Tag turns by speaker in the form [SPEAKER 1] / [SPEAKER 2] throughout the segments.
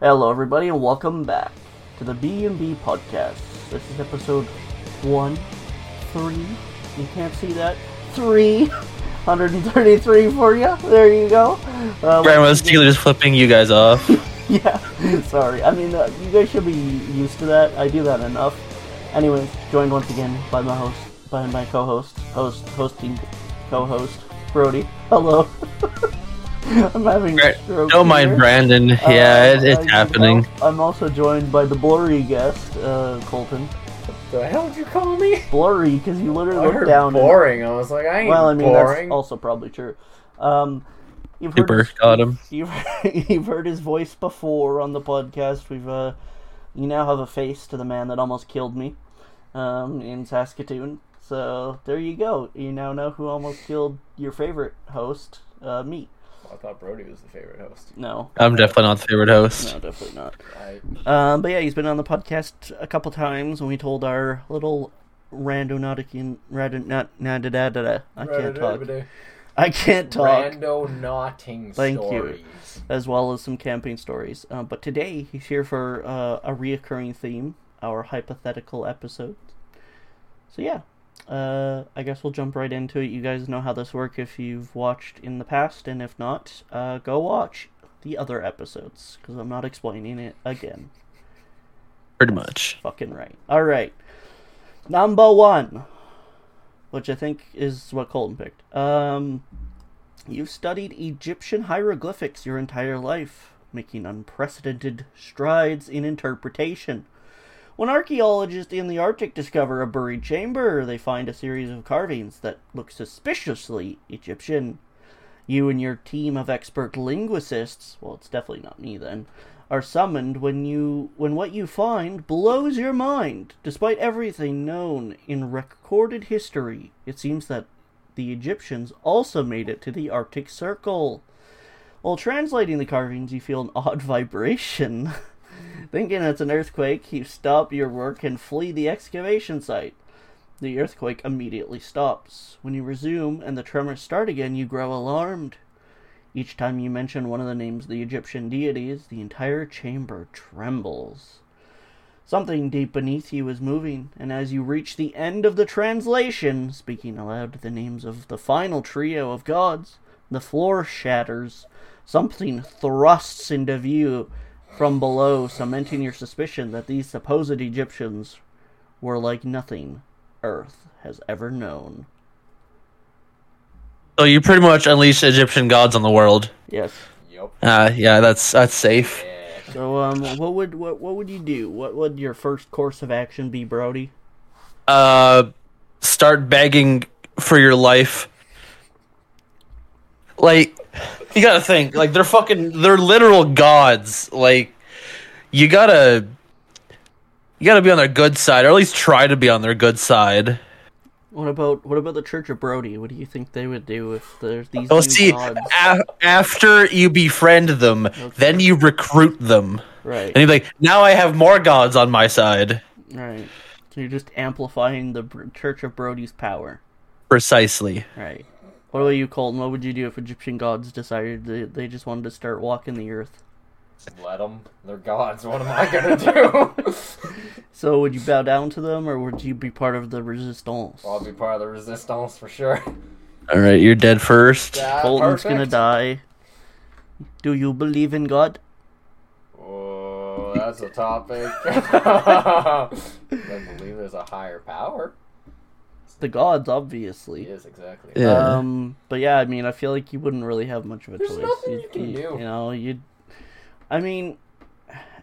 [SPEAKER 1] Hello, everybody, and welcome back to the B&B podcast. This is episode one, three. You can't see that. Three hundred and thirty-three for you. There you go. Uh,
[SPEAKER 2] Grandma's Steeler just flipping you guys off.
[SPEAKER 1] yeah, sorry. I mean, uh, you guys should be used to that. I do that enough. Anyways, joined once again by my host, by my co-host, host, hosting, co-host, Brody. Hello. I'm having a
[SPEAKER 2] Right,
[SPEAKER 1] stroke
[SPEAKER 2] Don't mind
[SPEAKER 1] here.
[SPEAKER 2] Brandon.
[SPEAKER 1] Uh,
[SPEAKER 2] Yeah, it, it's
[SPEAKER 1] you
[SPEAKER 2] happening.
[SPEAKER 1] know, I'm also joined by the blurry guest, uh, Colton.
[SPEAKER 3] The hell did you call me?
[SPEAKER 1] Blurry, because you literally
[SPEAKER 3] I
[SPEAKER 1] look
[SPEAKER 3] heard
[SPEAKER 1] down. and-
[SPEAKER 3] boring. I was like, I ain't
[SPEAKER 1] well, I mean,
[SPEAKER 3] boring.
[SPEAKER 1] that's also probably true. Um, you've heard
[SPEAKER 2] Super,
[SPEAKER 1] his,
[SPEAKER 2] got him.
[SPEAKER 1] You've, you've heard his voice before on the podcast. We've uh, you now have a face to the man that almost killed me, um, in Saskatoon. So there you go. You now know who almost killed your favorite host, uh, me.
[SPEAKER 3] I thought Brody was the favorite host.
[SPEAKER 1] No,
[SPEAKER 2] I'm definitely not the favorite host.
[SPEAKER 1] no, definitely not.
[SPEAKER 3] I,
[SPEAKER 1] Um, but yeah, he's been on the podcast a couple times, when we told our little randonautic random not nah, da, da, da, da. I can't talk. I can't talk.
[SPEAKER 3] Randonauting
[SPEAKER 1] Thank you.
[SPEAKER 3] stories.
[SPEAKER 1] as well as some camping stories. Uh, but today he's here for uh, a reoccurring theme, our hypothetical episode. So yeah, uh, I guess we'll jump right into it. You guys know how this works if you've watched in the past, and if not, uh, go watch the other episodes because I'm not explaining it again.
[SPEAKER 2] Pretty much.
[SPEAKER 1] Fucking right. All right, number one, which I think is what Colton picked. Um, You've studied Egyptian hieroglyphics your entire life, making unprecedented strides in interpretation. When archaeologists in the Arctic discover a buried chamber, they find a series of carvings that look suspiciously Egyptian. You and your team of expert linguists, well, it's definitely not me then, are summoned when you when what you find blows your mind. Despite everything known in recorded history, it seems that the Egyptians also made it to the Arctic Circle. While translating the carvings, you feel an odd vibration. Thinking it's an earthquake, you stop your work and flee the excavation site. The earthquake immediately stops. When you resume and the tremors start again, you grow alarmed. Each time you mention one of the names of the Egyptian deities, the entire chamber trembles. Something deep beneath you is moving, and as you reach the end of the translation, speaking aloud the names of the final trio of gods, the floor shatters. Something thrusts into view from below, cementing your suspicion that these supposed Egyptians were like nothing Earth has ever known.
[SPEAKER 2] So you pretty much unleash Egyptian gods on the world.
[SPEAKER 1] Yes.
[SPEAKER 3] Yup.
[SPEAKER 2] Uh, yeah, that's that's safe.
[SPEAKER 3] Yeah.
[SPEAKER 1] So, um, what would what what would you do? What would your first course of action be, Brody?
[SPEAKER 2] Uh, start begging for your life. Like, you gotta think. Like, they're fucking. They're literal gods. Like, you gotta. You gotta be on their good side, or at least try to be on their good side.
[SPEAKER 1] What about what about the Church of Brody? What do you think they would do if there's these
[SPEAKER 2] Oh, see,
[SPEAKER 1] gods?
[SPEAKER 2] a- after you befriend them, then you recruit them,
[SPEAKER 1] Right,
[SPEAKER 2] and you're like, now I have more gods on my side.
[SPEAKER 1] right. So you're just amplifying the Br- Church of Brody's power.
[SPEAKER 2] Precisely.
[SPEAKER 1] Right. What about you, Colton? What would you do if Egyptian gods decided they, they just wanted to start walking the earth?
[SPEAKER 3] Let them. They're gods. What am I gonna do?
[SPEAKER 1] So would you bow down to them, or would you be part of the resistance?
[SPEAKER 3] I'll be part of the resistance for sure.
[SPEAKER 2] All right, you're dead first.
[SPEAKER 3] Yeah,
[SPEAKER 1] Colton's gonna die. Do you believe in God?
[SPEAKER 3] Oh, that's a topic. I believe there's a higher power.
[SPEAKER 1] The gods, obviously.
[SPEAKER 3] Yes, exactly.
[SPEAKER 2] Yeah.
[SPEAKER 1] Um, but yeah, I mean, I feel like you wouldn't really have much of a
[SPEAKER 3] There's
[SPEAKER 1] choice.
[SPEAKER 3] nothing
[SPEAKER 1] You-
[SPEAKER 3] you can
[SPEAKER 1] you,
[SPEAKER 3] do.
[SPEAKER 1] You know, you. I mean,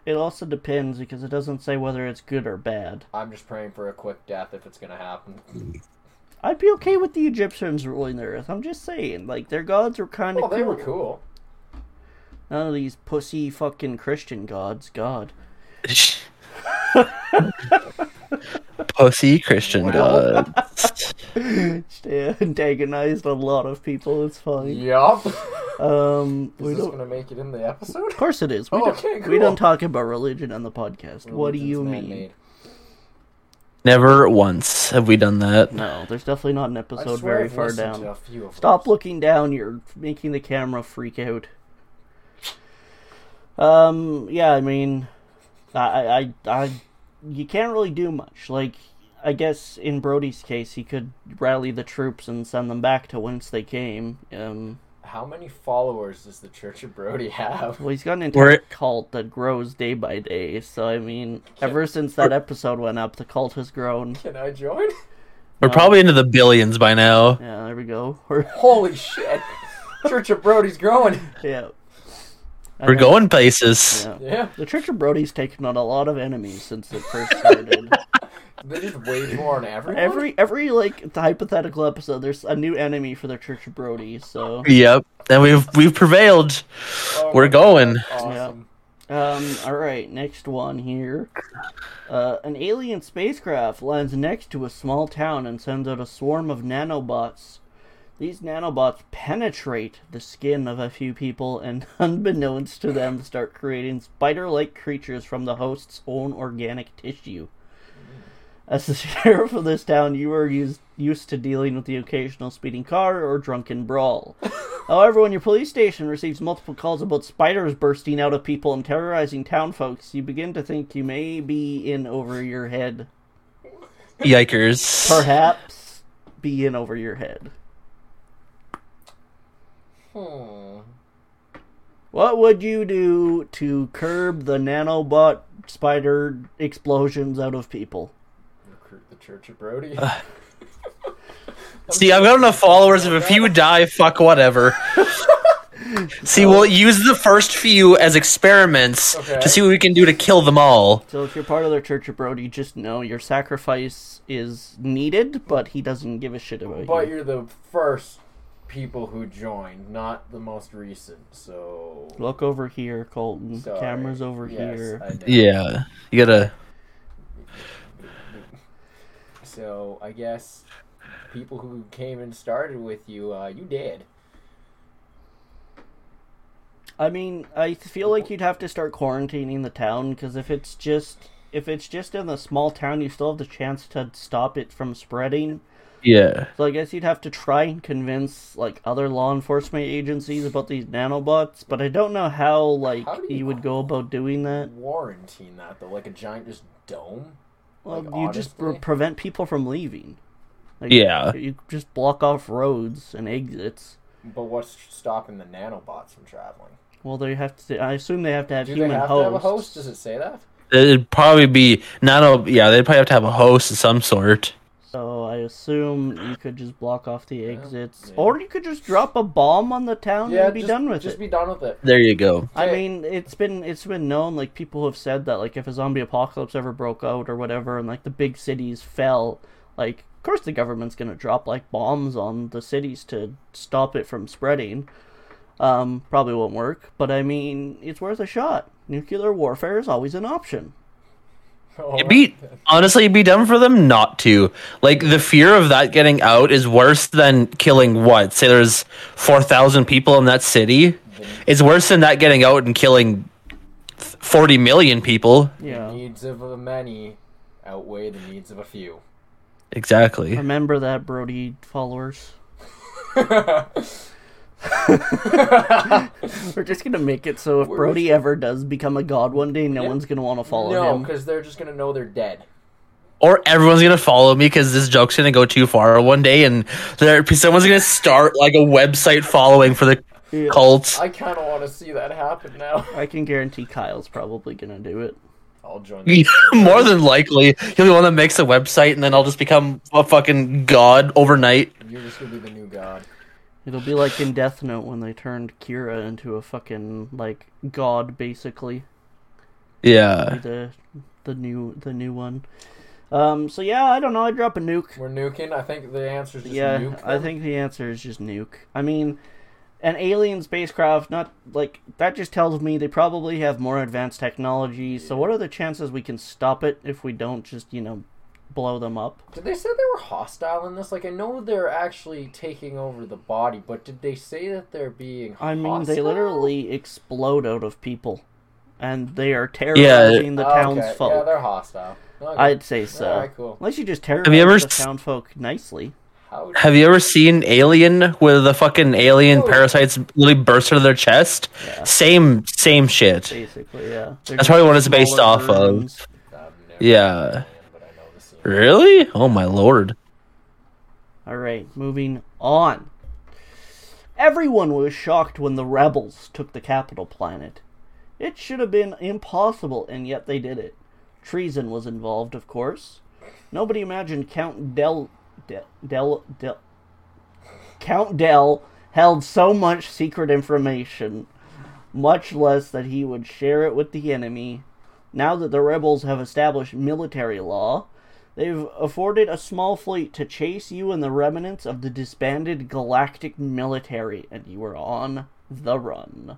[SPEAKER 1] it also depends because it doesn't say whether it's good or bad.
[SPEAKER 3] I'm just praying for a quick death if it's gonna happen.
[SPEAKER 1] I'd be okay with the Egyptians ruling the earth. I'm just saying, like their gods were kind of
[SPEAKER 3] Well, they were cool.
[SPEAKER 1] None of these pussy fucking Christian gods. God.
[SPEAKER 2] Pussy Christian
[SPEAKER 3] Well.
[SPEAKER 2] gods.
[SPEAKER 1] They antagonized a lot of people. It's fine.
[SPEAKER 3] Yup.
[SPEAKER 1] Um,
[SPEAKER 3] Is
[SPEAKER 1] we
[SPEAKER 3] this
[SPEAKER 1] don't.
[SPEAKER 3] gonna make it in the episode?
[SPEAKER 1] Of course it is. We
[SPEAKER 3] Oh,
[SPEAKER 1] don't,
[SPEAKER 3] okay,
[SPEAKER 1] We
[SPEAKER 3] cool.
[SPEAKER 1] don't talk about religion on the podcast. what do you mean?
[SPEAKER 3] man-made.
[SPEAKER 2] Never once have we done that.
[SPEAKER 1] No, there's definitely not an
[SPEAKER 3] I
[SPEAKER 1] episode
[SPEAKER 3] swear
[SPEAKER 1] very
[SPEAKER 3] I've
[SPEAKER 1] far
[SPEAKER 3] listened to
[SPEAKER 1] down.
[SPEAKER 3] a few of
[SPEAKER 1] Stop
[SPEAKER 3] those.
[SPEAKER 1] looking down. You're making the camera freak out. Um, yeah, I mean, I, I, I, you can't really do much. Like, I guess in Brody's case, he could rally the troops and send them back to whence they came. Um,
[SPEAKER 3] How many followers does the Church of Brody have?
[SPEAKER 1] well, he's got an entire
[SPEAKER 2] We're-
[SPEAKER 1] cult that grows day by day. So, I mean, ever since that episode went up, the cult has grown.
[SPEAKER 3] Can I join?
[SPEAKER 2] We're probably into the billions by now.
[SPEAKER 1] Yeah, there we go. We're,
[SPEAKER 3] Holy shit! Church of Brody's growing.
[SPEAKER 1] yeah. I
[SPEAKER 2] We're going places.
[SPEAKER 1] Yeah.
[SPEAKER 3] Yeah,
[SPEAKER 1] The Church of Brody's taken on a lot of enemies since it first started.
[SPEAKER 3] they just wage war on everyone.
[SPEAKER 1] every every like hypothetical episode, there's a new enemy for the Church of Brody. So,
[SPEAKER 2] Yep. And we've we've prevailed.
[SPEAKER 3] Oh
[SPEAKER 2] We're going.
[SPEAKER 3] God, Awesome.
[SPEAKER 1] um, all right, next one here. Uh, an alien spacecraft lands next to a small town and sends out a swarm of nanobots. These nanobots penetrate the skin of a few people and, unbeknownst to them, start creating spider like creatures from the host's own organic tissue. As the sheriff of this town, you are used, used to dealing with the occasional speeding car or drunken brawl. However, when your police station receives multiple calls about spiders bursting out of people and terrorizing town folks, you begin to think you may be in over your head.
[SPEAKER 2] Yikers.
[SPEAKER 1] Perhaps be in over your head.
[SPEAKER 3] Hmm.
[SPEAKER 1] What would you do to curb the nanobot spider explosions out of people?
[SPEAKER 3] Recruit the Church of Brody.
[SPEAKER 2] See, I've got enough followers. If a few die, fuck whatever. See, we'll use the first few as experiments
[SPEAKER 3] Okay.
[SPEAKER 2] to see what we can do to kill them all.
[SPEAKER 1] So if you're part of the Church of Brody, just know your sacrifice is needed, but he doesn't give a shit about
[SPEAKER 3] but
[SPEAKER 1] you.
[SPEAKER 3] you're the first people who joined, not the most recent. So.
[SPEAKER 1] Look over here, Colton.
[SPEAKER 3] Sorry.
[SPEAKER 1] Camera's over
[SPEAKER 3] Yes,
[SPEAKER 1] here.
[SPEAKER 2] Yeah, you gotta.
[SPEAKER 3] So I guess people who came and started with you, uh, you did.
[SPEAKER 1] I mean, I feel like you'd have to start quarantining the town because if it's just if it's just in the small town, you still have the chance to stop it from spreading.
[SPEAKER 2] Yeah.
[SPEAKER 1] So I guess you'd have to try and convince like other law enforcement agencies about these nanobots, but I don't know how like
[SPEAKER 3] How
[SPEAKER 1] you,
[SPEAKER 3] you
[SPEAKER 1] would go about doing that.
[SPEAKER 3] Quarantine that though, like a giant just dome.
[SPEAKER 1] Well,
[SPEAKER 3] Like,
[SPEAKER 1] you just
[SPEAKER 3] honestly?
[SPEAKER 1] pre- prevent people from leaving. Like,
[SPEAKER 2] Yeah.
[SPEAKER 1] You just block off roads and exits.
[SPEAKER 3] But what's stopping the nanobots from traveling?
[SPEAKER 1] Well, they have to. I assume they have to have
[SPEAKER 3] Do
[SPEAKER 1] human
[SPEAKER 3] they have
[SPEAKER 1] hosts.
[SPEAKER 3] to have a host? Does it say that?
[SPEAKER 2] It'd probably be nano. Yeah, they'd probably have to have a host of some sort.
[SPEAKER 1] So I assume you could just block off the exits,
[SPEAKER 3] yeah.
[SPEAKER 1] or you could just drop a bomb on the town and be
[SPEAKER 3] just,
[SPEAKER 1] done with
[SPEAKER 3] just
[SPEAKER 1] it.
[SPEAKER 3] Just be done with it.
[SPEAKER 2] There you go.
[SPEAKER 1] I mean, it's been it's been known like people have said that like if a zombie apocalypse ever broke out or whatever, and like the big cities fell, like of course the government's gonna drop like bombs on the cities to stop it from spreading. Um, probably won't work, but I mean, it's worth a shot. Nuclear warfare is always an option.
[SPEAKER 3] Oh,
[SPEAKER 2] It'd be honestly, it'd be dumb for them not to. Like the fear of that getting out is worse than killing what? Say there's four thousand people in that city. Mm-hmm. It's worse than that getting out and killing forty million people.
[SPEAKER 1] Yeah.
[SPEAKER 3] The needs of a many outweigh the needs of a few.
[SPEAKER 2] Exactly.
[SPEAKER 1] Remember that, Brody followers. We're just gonna make it so if
[SPEAKER 3] We're
[SPEAKER 1] Brody ever does become a god one day, no
[SPEAKER 3] Yeah.
[SPEAKER 1] one's gonna want to follow
[SPEAKER 3] no,
[SPEAKER 1] him.
[SPEAKER 3] because they're just gonna know they're dead.
[SPEAKER 2] Or everyone's gonna follow me because this joke's gonna go too far one day, and there someone's gonna start like a website following for the
[SPEAKER 1] Yeah.
[SPEAKER 2] cult.
[SPEAKER 3] I kind of want to see that happen now.
[SPEAKER 1] I can guarantee Kyle's probably gonna do it.
[SPEAKER 3] I'll join. the-
[SPEAKER 2] More than likely, he'll be one that makes a website, and then I'll just become a fucking god overnight.
[SPEAKER 3] You're just gonna be the new god.
[SPEAKER 1] It'll be like in Death Note when they turned Kira into a fucking like god, basically.
[SPEAKER 2] Yeah.
[SPEAKER 1] The the new the new one. Um. So yeah, I don't know. I would drop a nuke.
[SPEAKER 3] We're nuking. I think the answer is just
[SPEAKER 1] yeah,
[SPEAKER 3] nuke.
[SPEAKER 1] I think the answer is just nuke. I mean, an alien spacecraft, not like that just tells me they probably have more advanced technology. So what are the chances we can stop it if we don't just, you know, blow them up?
[SPEAKER 3] Did they say they were hostile in this? Like, I know they're actually taking over the body, but did they say that they're being?
[SPEAKER 1] I mean, they literally explode out of people and they are terrorizing the
[SPEAKER 3] Oh, okay.
[SPEAKER 1] townsfolk.
[SPEAKER 3] Yeah, they're hostile. Okay.
[SPEAKER 1] I'd say so.
[SPEAKER 3] Alright, cool.
[SPEAKER 1] Unless you just terrorize
[SPEAKER 2] you ever
[SPEAKER 1] the
[SPEAKER 2] s-
[SPEAKER 1] townfolk nicely.
[SPEAKER 2] Have you ever seen Alien, where the fucking alien oh. parasites literally burst out of their chest?
[SPEAKER 1] Yeah.
[SPEAKER 2] Same, same shit.
[SPEAKER 1] Basically, yeah. They're
[SPEAKER 2] That's probably what it's
[SPEAKER 1] smaller
[SPEAKER 2] based off of.
[SPEAKER 1] versions.
[SPEAKER 3] I've
[SPEAKER 2] Yeah. Really? Oh my lord.
[SPEAKER 1] All right, moving on. Everyone was shocked when the rebels took the capital planet. It should have been impossible, and yet they did it. Treason was involved, of course. Nobody imagined Count Del Del Del, Del Count Del held so much secret information, much less that he would share it with the enemy. Now that the rebels have established military law, They've afforded a small fleet to chase you and the remnants of the disbanded galactic military, and you are on the run.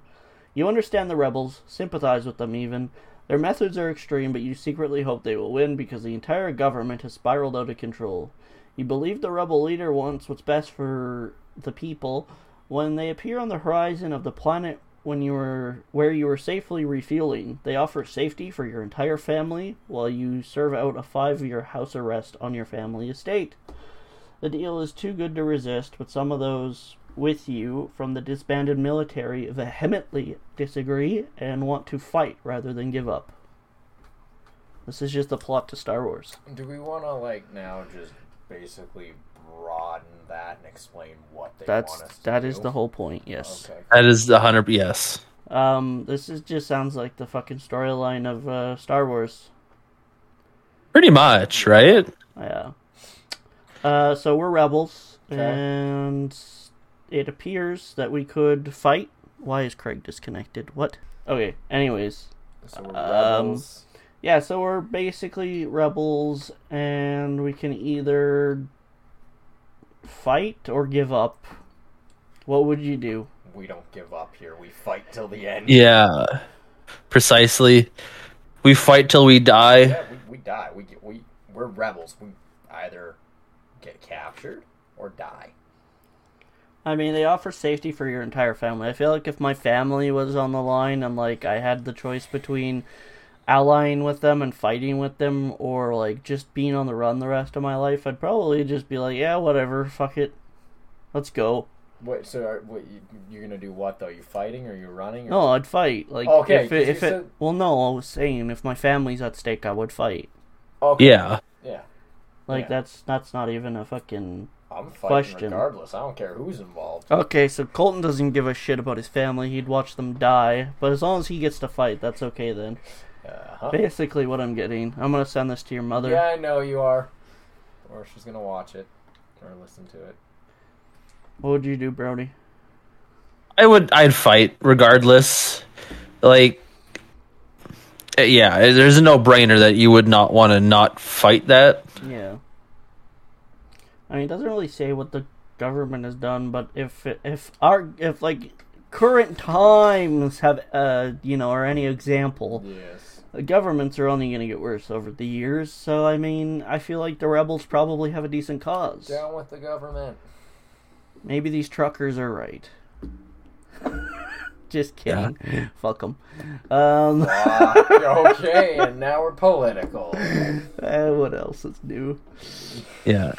[SPEAKER 1] You understand the rebels, sympathize with them even. Their methods are extreme, but you secretly hope they will win because the entire government has spiraled out of control. You believe the rebel leader wants what's best for the people. When they appear on the horizon of the planet when you are where you are safely refueling, they offer safety for your entire family while you serve out a five-year house arrest on your family estate. The deal is too good to resist, but some of those with you from the disbanded military vehemently disagree and want to fight rather than give up. This is just the plot to Star Wars.
[SPEAKER 3] Do we want to like now just basically broaden that and explain what they
[SPEAKER 1] That's
[SPEAKER 3] want us to
[SPEAKER 1] that
[SPEAKER 3] do?
[SPEAKER 1] the whole point. Yes.
[SPEAKER 3] Okay.
[SPEAKER 2] That is a hundred. Yes.
[SPEAKER 1] Um, this is just sounds like the fucking storyline of uh, Star Wars.
[SPEAKER 2] Pretty much, right?
[SPEAKER 1] Yeah. Uh, so we're rebels,
[SPEAKER 3] Okay.
[SPEAKER 1] and it appears that we could fight. Why is Craig disconnected? What? Okay. Anyways,
[SPEAKER 3] So we're
[SPEAKER 1] Um,
[SPEAKER 3] rebels.
[SPEAKER 1] yeah. So we're basically rebels, and we can either fight or give up. What would you do?
[SPEAKER 3] we don't give up here. We fight till the end.
[SPEAKER 2] Yeah. Precisely. We fight till we die.
[SPEAKER 3] Yeah, we, we die. We get, we we're rebels. We either get captured or die.
[SPEAKER 1] I mean, they offer safety for your entire family. I feel like if my family was on the line and like I had the choice between allying with them and fighting with them or like just being on the run the rest of my life, I'd probably just be like, yeah, whatever, fuck it. Let's go.
[SPEAKER 3] Wait, so are, what, you, you're gonna do what though? You fighting or you running? Or...
[SPEAKER 1] No, I'd fight. Like
[SPEAKER 3] Okay,
[SPEAKER 1] if it,
[SPEAKER 3] 'cause
[SPEAKER 1] if
[SPEAKER 3] you
[SPEAKER 1] it
[SPEAKER 3] said-
[SPEAKER 1] Well, no, I was saying if my family's at stake, I would fight.
[SPEAKER 3] Okay.
[SPEAKER 2] Yeah.
[SPEAKER 3] Yeah.
[SPEAKER 1] Like
[SPEAKER 3] Yeah.
[SPEAKER 1] that's that's not even a fucking
[SPEAKER 3] I'm fighting
[SPEAKER 1] Question.
[SPEAKER 3] regardless. I don't care who's involved.
[SPEAKER 1] Okay, so Colton doesn't give a shit about his family. He'd watch them die, but as long as he gets to fight, that's okay then.
[SPEAKER 3] Uh-huh.
[SPEAKER 1] Basically, what I'm getting. I'm gonna send this to your mother.
[SPEAKER 3] Yeah, I know you are. Or she's gonna watch it or listen to it.
[SPEAKER 1] What would you do, Brody?
[SPEAKER 2] I would. I'd fight regardless. Like. uh, Yeah, there's a no-brainer that you would not want to not fight that.
[SPEAKER 1] Yeah. I mean, it doesn't really say what the government has done, but if if our if like current times have uh you know are any example,
[SPEAKER 3] Yes.
[SPEAKER 1] The governments are only going to get worse over the years. So I mean, I feel like the rebels probably have a decent cause.
[SPEAKER 3] Down with the government.
[SPEAKER 1] Maybe these truckers are right. Just kidding. Fuck them. Um,
[SPEAKER 3] Ah, okay, and now we're political.
[SPEAKER 1] uh, what else is new?
[SPEAKER 2] Yeah.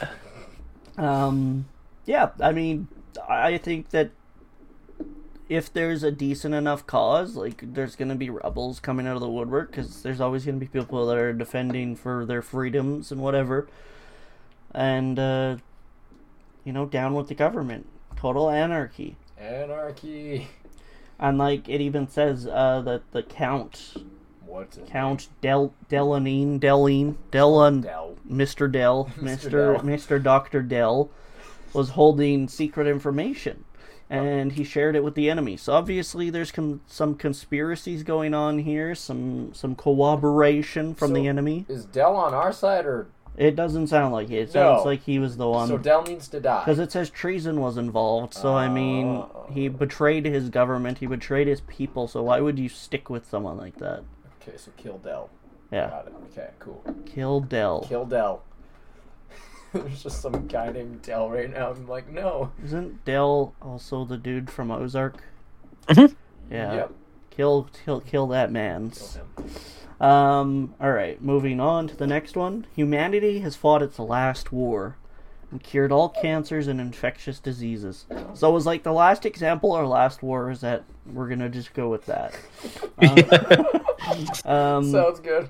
[SPEAKER 1] Um, yeah, I mean, I think that if there's a decent enough cause, like there's gonna be rebels coming out of the woodwork, because there's always gonna be people that are defending for their freedoms and whatever, and uh, you know, down with the government, total anarchy.
[SPEAKER 3] Anarchy.
[SPEAKER 1] And like it even says uh, that the count,
[SPEAKER 3] What's it?
[SPEAKER 1] Count Del Delanine, Deline, Delan,
[SPEAKER 3] Dell.
[SPEAKER 1] Mr. Dell,
[SPEAKER 3] Mr.
[SPEAKER 1] Mr.
[SPEAKER 3] Dell.
[SPEAKER 1] Mr. Dr. Dell was holding secret information and he shared it with the enemy. So obviously there's com- some conspiracies going on here, some some cooperation from the
[SPEAKER 3] So-
[SPEAKER 1] enemy.
[SPEAKER 3] Is Dell on our side or
[SPEAKER 1] It doesn't sound like it. It sounds
[SPEAKER 3] No.
[SPEAKER 1] like he was the one.
[SPEAKER 3] so Dell needs to die?
[SPEAKER 1] because it says treason was involved. So I mean,
[SPEAKER 3] Oh.
[SPEAKER 1] he betrayed his government, he betrayed his people. So why would you stick with someone like that?
[SPEAKER 3] Okay, so kill Dell.
[SPEAKER 1] Yeah,
[SPEAKER 3] Got it. Okay, cool.
[SPEAKER 1] kill Dell.
[SPEAKER 3] Kill Dell. There's just some guy named Dell right now. I'm like, no.
[SPEAKER 1] Isn't Dell also the dude from Ozark?
[SPEAKER 2] Mhm.
[SPEAKER 1] Yeah.
[SPEAKER 3] Yep.
[SPEAKER 1] Kill, kill, kill that man. Um. All right. Moving on to the next one. Humanity has fought its last war. and cured all cancers and infectious diseases. So it was like the last example or last war is that we're gonna just go with that. Uh, um,
[SPEAKER 3] Sounds good.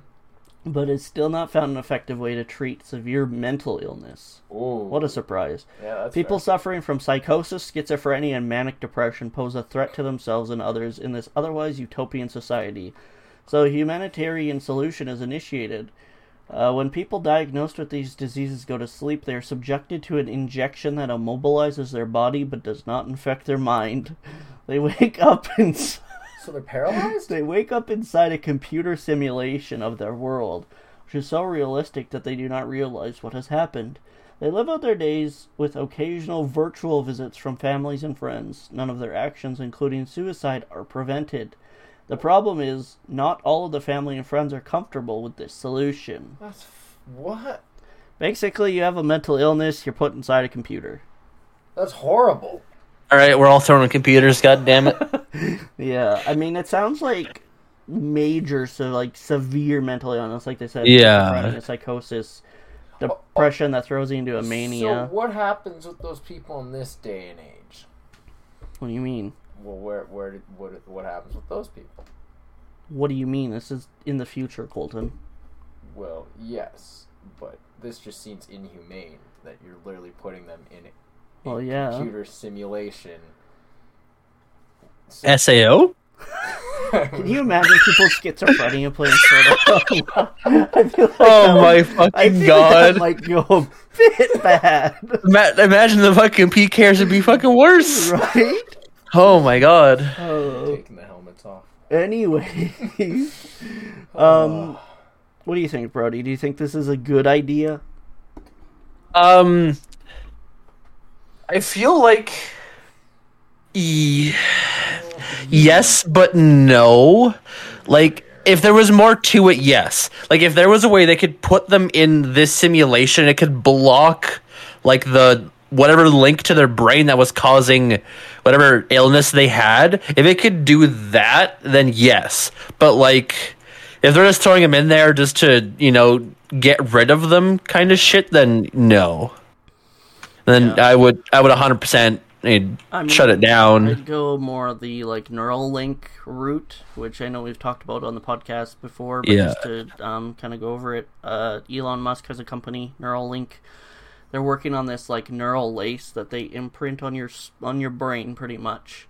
[SPEAKER 1] But it's still not found an effective way to treat severe mental illness.
[SPEAKER 3] Ooh.
[SPEAKER 1] What a surprise.
[SPEAKER 3] yeah,
[SPEAKER 1] People
[SPEAKER 3] fair.
[SPEAKER 1] suffering from psychosis, schizophrenia, and manic depression pose a threat to themselves and others in this otherwise utopian society. So, a humanitarian solution is initiated. Uh, when people diagnosed with these diseases go to sleep, they are subjected to an injection that immobilizes their body but does not infect their mind. They wake up in.
[SPEAKER 3] So they're paralyzed?
[SPEAKER 1] They wake up inside a computer simulation of their world, which is so realistic that they do not realize what has happened. They live out their days with occasional virtual visits from families and friends. None of their actions, including suicide, are prevented. The problem is, not all of the family and friends are comfortable with this solution.
[SPEAKER 3] That's f- what?
[SPEAKER 1] Basically, you have a mental illness, you're put inside a computer.
[SPEAKER 3] That's horrible.
[SPEAKER 2] All right, we're all throwing computers. God damn it!
[SPEAKER 1] Yeah, I mean, it sounds like major, so like severe mental illness, like they said.
[SPEAKER 2] Yeah.
[SPEAKER 1] schizophrenia, psychosis, depression that throws you into a mania.
[SPEAKER 3] So what happens with those people in this day and age?
[SPEAKER 1] What do you mean?
[SPEAKER 3] Well, where where did, what what happens with those people?
[SPEAKER 1] What do you mean? This is in the future, Colton.
[SPEAKER 3] Well, yes, but this just seems inhumane that you're literally putting them in a
[SPEAKER 1] Well, yeah.
[SPEAKER 3] computer simulation.
[SPEAKER 2] Sao.
[SPEAKER 1] Can you imagine people schizophrenia playing SAO? I feel like
[SPEAKER 2] Oh
[SPEAKER 1] that
[SPEAKER 2] my
[SPEAKER 1] would- I
[SPEAKER 2] fucking
[SPEAKER 1] feel
[SPEAKER 2] god!
[SPEAKER 1] That might go a bit bad,
[SPEAKER 2] Ima- imagine the fucking PKers would be fucking worse.
[SPEAKER 1] right?
[SPEAKER 2] Oh my god.
[SPEAKER 1] Oh,
[SPEAKER 3] Taking the helmets off.
[SPEAKER 1] anyway, um, what do you think, Brody? Do you think this is a good idea?
[SPEAKER 2] Um, I feel like e- yes, but no. Like if there was more to it, yes. Like if there was a way they could put them in this simulation, it could block like the whatever link to their brain that was causing whatever illness they had. If it could do that, then yes. But like if they're just throwing them in there just to you know get rid of them kind of shit then no then
[SPEAKER 1] Yeah.
[SPEAKER 2] i would i would 100% I'd
[SPEAKER 1] I mean,
[SPEAKER 2] shut it down
[SPEAKER 1] I'd go more the like Neuralink route, which I know we've talked about on the podcast before. But
[SPEAKER 2] Yeah.
[SPEAKER 1] just to um, kind of go over it, uh, Elon Musk has a company, Neuralink. They're working on this like neural lace that they imprint on your on your brain, pretty much.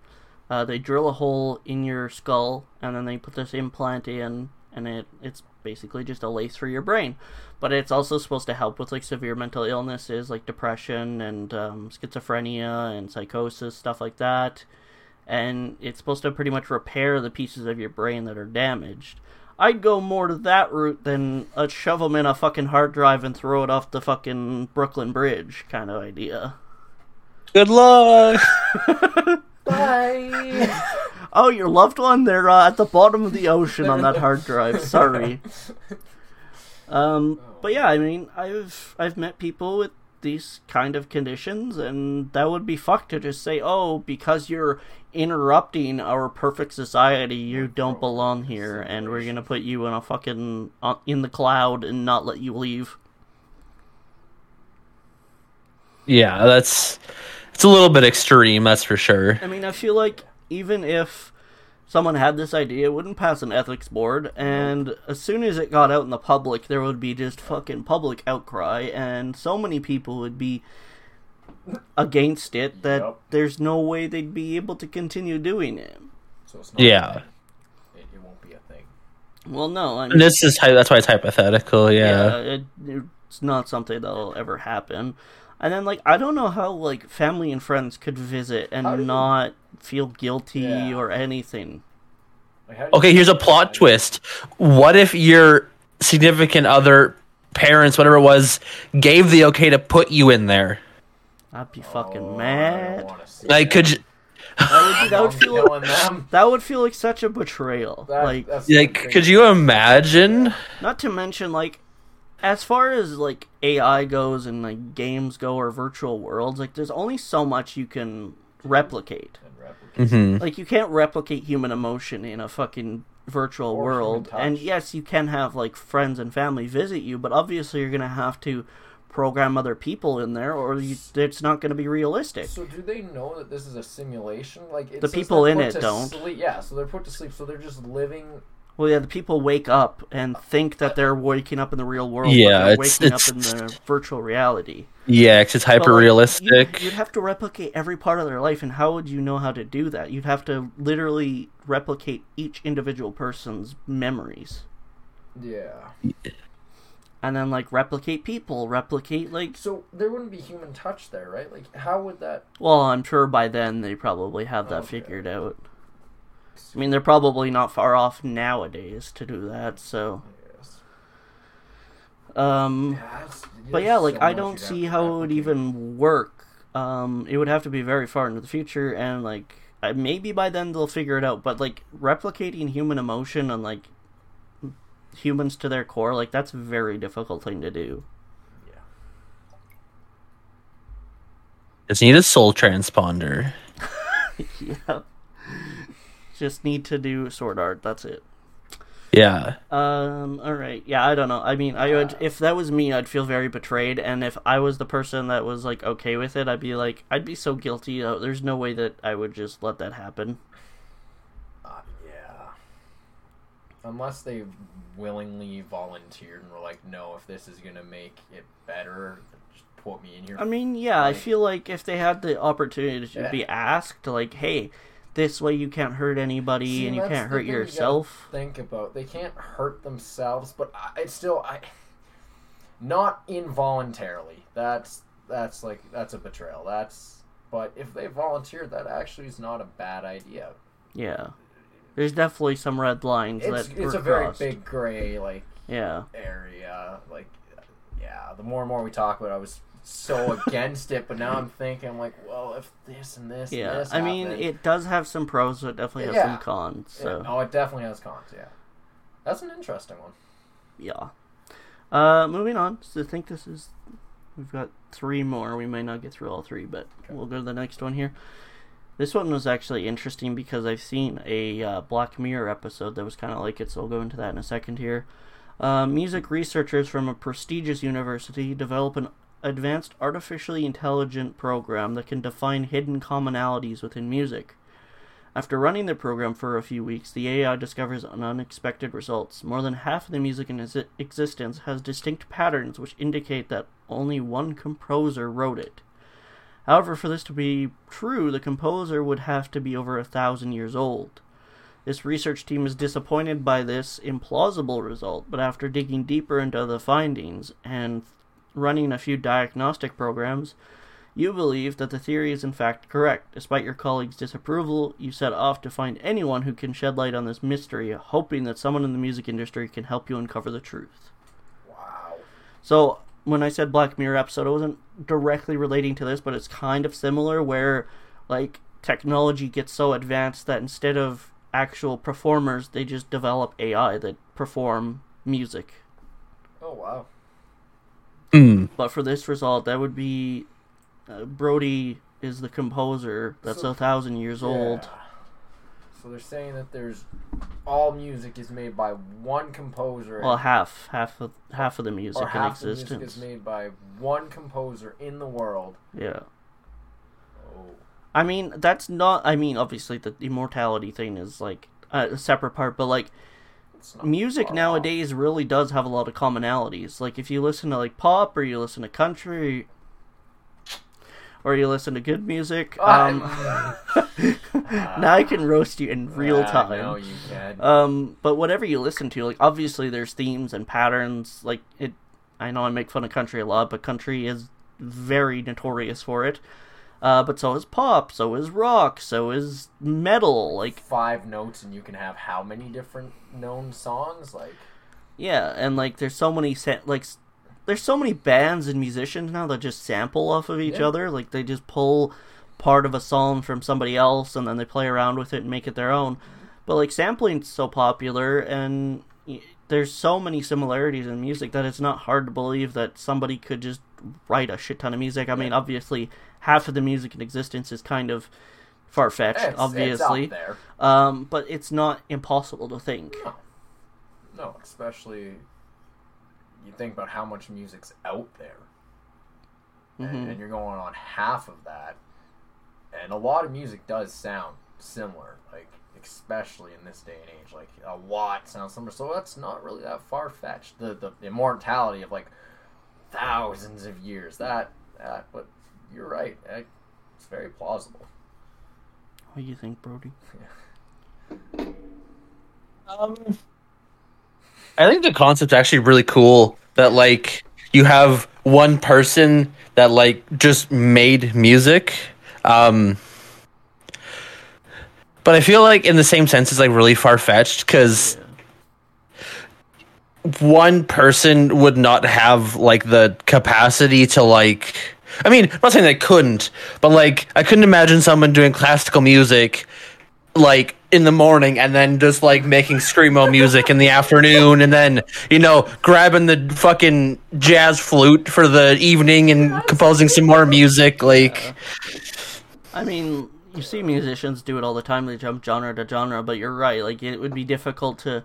[SPEAKER 1] Uh, they drill a hole in your skull, and then they put this implant in, and it it's basically just a lace for your brain. But it's also supposed to help with like severe mental illnesses like depression and um, schizophrenia and psychosis, stuff like that. And it's supposed to pretty much repair the pieces of your brain that are damaged. I'd go more to that route than uh, shove them in a fucking hard drive and throw it off the fucking Brooklyn Bridge kind of idea.
[SPEAKER 2] good luck
[SPEAKER 3] Bye.
[SPEAKER 1] Oh, your loved one? They're uh, at the bottom of the ocean on that hard drive. Sorry. Um, but yeah, I mean, I've I've met people with these kind of conditions, and that would be fucked to just say, "Oh, because you're interrupting our perfect society, you don't belong here, and we're gonna put you in a fucking uh, in the cloud and not let you leave."
[SPEAKER 2] yeah that's it's a little bit extreme that's for sure.
[SPEAKER 1] I mean, I feel like even if someone had this idea, it wouldn't pass an ethics board, and as soon as it got out in the public, there would be just fucking public outcry, and so many people would be against it that
[SPEAKER 3] Yep.
[SPEAKER 1] there's no way they'd be able to continue doing it.
[SPEAKER 3] So it's not
[SPEAKER 2] Yeah.
[SPEAKER 3] It, it won't be a thing.
[SPEAKER 1] Well, no, I mean,
[SPEAKER 2] this is that's why it's hypothetical yeah,
[SPEAKER 1] yeah, it, it's not something that'll ever happen. And then, like, I don't know how like family and friends could visit and not feel guilty
[SPEAKER 3] Yeah.
[SPEAKER 1] or anything.
[SPEAKER 3] Like, how do you-
[SPEAKER 2] okay here's a plot twist what if your significant other parents whatever it was gave the okay to put you in there
[SPEAKER 1] I'd be fucking
[SPEAKER 3] Oh, I
[SPEAKER 1] mad.
[SPEAKER 3] don't wanna see
[SPEAKER 2] like could you
[SPEAKER 1] That would, that would feel
[SPEAKER 3] killing them.
[SPEAKER 1] that would feel like such a betrayal.
[SPEAKER 3] That-
[SPEAKER 1] like
[SPEAKER 2] like could you imagine
[SPEAKER 1] not to mention like as far as like AI goes and like games go or virtual worlds, like there's only so much you can replicate.
[SPEAKER 3] And replicate.
[SPEAKER 2] hmm
[SPEAKER 1] Like you can't replicate human emotion in a fucking virtual
[SPEAKER 3] Or
[SPEAKER 1] world. And yes, you can have like friends and family visit you, but obviously you're going to have to program other people in there, or you, it's not going to be realistic.
[SPEAKER 3] So do they know that this is a simulation? Like it
[SPEAKER 1] The people in it
[SPEAKER 3] to
[SPEAKER 1] don't.
[SPEAKER 3] Sleep. Yeah, so they're put to sleep. So they're just living.
[SPEAKER 1] Well, yeah, the people wake up and think that they're waking up in the real world.
[SPEAKER 2] Yeah,
[SPEAKER 1] but they're
[SPEAKER 2] it's-
[SPEAKER 1] waking
[SPEAKER 2] it's-
[SPEAKER 1] up in the virtual reality.
[SPEAKER 2] Yeah, 'cause it's
[SPEAKER 1] But,
[SPEAKER 2] hyper realistic.
[SPEAKER 1] You'd, you'd have to replicate every part of their life, and how would you know how to do that? You'd have to literally replicate each individual person's memories,
[SPEAKER 3] Yeah.
[SPEAKER 1] and then like replicate people, replicate like.
[SPEAKER 3] So there wouldn't be human touch there, right? Like how would that?
[SPEAKER 1] Well, I'm sure by then they probably have that
[SPEAKER 3] Okay.
[SPEAKER 1] figured out. I mean, they're probably not far off nowadays to do that. So,
[SPEAKER 3] Yes.
[SPEAKER 1] um,
[SPEAKER 3] Yeah,
[SPEAKER 1] but yeah, like
[SPEAKER 3] so
[SPEAKER 1] I don't see how it would even work. Um, it would have to be very far into the future, and like maybe by then they'll figure it out. But like replicating human emotion and like humans to their core, like that's a very difficult thing to do.
[SPEAKER 3] Yeah.
[SPEAKER 2] Just need a soul transponder.
[SPEAKER 1] yeah, just need to do sword art. That's it.
[SPEAKER 2] Yeah.
[SPEAKER 1] Um. All right. Yeah. I don't know. I mean, I would if that was me, I'd feel very betrayed, and if I was the person that was like okay with it, I'd be like, I'd be so guilty. Uh, there's no way that I would just let that happen.
[SPEAKER 3] Uh, yeah. Unless they willingly volunteered and were like, no, if this is gonna make it better, just put me in here.
[SPEAKER 1] I mean, yeah, I feel like if they had the opportunity to
[SPEAKER 3] Yeah.
[SPEAKER 1] be asked, like, hey, this way you can't hurt anybody
[SPEAKER 3] See,
[SPEAKER 1] and you can't hurt
[SPEAKER 3] thing you
[SPEAKER 1] yourself.
[SPEAKER 3] think about they can't hurt themselves, but I, it's still I. Not involuntarily. That's that's like that's a betrayal. That's but if they volunteered, that actually is not a bad idea.
[SPEAKER 1] Yeah. There's definitely some red lines
[SPEAKER 3] It's
[SPEAKER 1] that
[SPEAKER 3] it's a very
[SPEAKER 1] crossed.
[SPEAKER 3] big gray like
[SPEAKER 1] Yeah.
[SPEAKER 3] area. Like, yeah, the more and more we talk about, it, I was so against it, but now I'm thinking, like, well, if this and this, and
[SPEAKER 1] Yeah.
[SPEAKER 3] this
[SPEAKER 1] I mean,
[SPEAKER 3] happened-
[SPEAKER 1] it does have some pros, but it definitely has
[SPEAKER 3] Yeah.
[SPEAKER 1] some cons.
[SPEAKER 3] Yeah,
[SPEAKER 1] So,
[SPEAKER 3] no, it definitely has cons. Yeah, that's an interesting one.
[SPEAKER 1] yeah. Uh, moving on. So I think this is. We've got three more. We may not get through all three, but
[SPEAKER 3] Okay.
[SPEAKER 1] we'll go to the next one here. This one was actually interesting because I've seen a uh, Black Mirror episode that was kind of like it, so I'll go into that in a second here. Uh, music researchers from a prestigious university develop an advanced artificially intelligent program that can define hidden commonalities within music. After running the program for a few weeks, the AI discovers unexpected results. More than half of the music in exi- existence has distinct patterns which indicate that only one composer wrote it. However, for this to be true, the composer would have to be over a thousand years old. This research team is disappointed by this implausible result, but after digging deeper into the findings and running a few diagnostic programs, you believe that the theory is in fact correct. Despite your colleagues' disapproval, you set off to find anyone who can shed light on this mystery, hoping that someone in the music industry can help you uncover the truth.
[SPEAKER 3] Wow.
[SPEAKER 1] So, when I said Black Mirror episode, I wasn't directly relating to this, but it's kind of similar where, like, technology gets so advanced that instead of actual performers, they just develop AI that perform music.
[SPEAKER 3] Oh wow.
[SPEAKER 2] Hmm.
[SPEAKER 1] But for this result, that would be uh, Brody is the composer that's
[SPEAKER 3] So-
[SPEAKER 1] a thousand years old.
[SPEAKER 3] So they're saying that there's all music is made by one composer,
[SPEAKER 1] Well, half, half of half of the music
[SPEAKER 3] or
[SPEAKER 1] in
[SPEAKER 3] half the
[SPEAKER 1] existence.
[SPEAKER 3] music is made by one composer in the world.
[SPEAKER 1] Yeah,
[SPEAKER 3] Oh.
[SPEAKER 1] I mean that's not. I mean, obviously the immortality thing is like a separate part, but like
[SPEAKER 3] It's not
[SPEAKER 1] music nowadays really does have a lot of commonalities. Like if you listen to like pop or you listen to country or you listen to good music, um, now I can roast you in real
[SPEAKER 3] Ah,
[SPEAKER 1] time.
[SPEAKER 3] No, you can.
[SPEAKER 1] Um, but whatever you listen to, like obviously there's themes and patterns. Like it, I know I make fun of country a lot, but country is very notorious for it. Uh, but so is pop, so is rock, so is metal. Like
[SPEAKER 3] Five notes, and you can have how many different known songs? Like,
[SPEAKER 1] yeah, and like there's so many sa- like there's so many bands and musicians now that just sample off of each
[SPEAKER 3] Yeah.
[SPEAKER 1] other. Like they just pull part of a song from somebody else and then they play around with it and make it their own. But like sampling's so popular and y- there's so many similarities in music that it's not hard to believe that somebody could just write a shit ton of music. I mean, obviously half of the music in existence is kind of far fetched, obviously.
[SPEAKER 3] it's.
[SPEAKER 1] Um, but it's not impossible to think.
[SPEAKER 3] No, no, especially you think about how much music's out there. and,
[SPEAKER 1] Mhm.
[SPEAKER 3] and you're going on half of that. And a lot of music does sound similar, like especially in this day and age. Like a lot sounds similar, so that's not really that far fetched. The the immortality of like thousands of years. That that, but you're right. It's very plausible.
[SPEAKER 1] What do you think, Brody?
[SPEAKER 2] Um, I think the concept's actually really cool. That like you have one person that like just made music. Um, but I feel like in the same sense, it's like really far fetched because one person would not have like the capacity to like. I mean, I'm not saying they couldn't, but like I couldn't imagine someone doing classical music like in the morning and then just like making screamo music in the afternoon and then you know grabbing the fucking jazz flute for the evening and composing some more music like
[SPEAKER 1] I mean, you see musicians do it all the time. They jump genre to genre, but you're right. Like it would be difficult to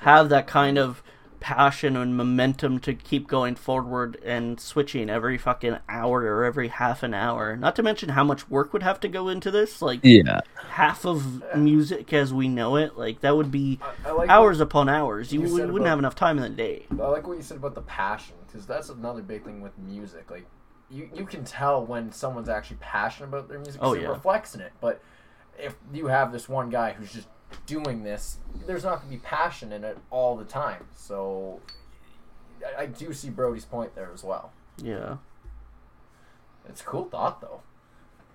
[SPEAKER 1] have that kind of passion and momentum to keep going forward and switching every fucking hour or every half an hour. Not to mention how much work would have to go into this. Like
[SPEAKER 2] yeah
[SPEAKER 1] half of music as we know it, like that would be
[SPEAKER 3] I, I like
[SPEAKER 1] hours upon hours. You,
[SPEAKER 3] you
[SPEAKER 1] wouldn't
[SPEAKER 3] about-
[SPEAKER 1] have enough time in the day.
[SPEAKER 3] I like what you said about the passion because that's another big thing with music. Like you, you can tell when someone's actually passionate about their music. 'cause
[SPEAKER 1] Oh,
[SPEAKER 3] it
[SPEAKER 1] yeah.
[SPEAKER 3] reflects in it. But if you have this one guy who's just doing this, there's not going to be passion in it all the time. So I, I do see Brody's point there as well.
[SPEAKER 1] Yeah.
[SPEAKER 3] It's a cool thought though.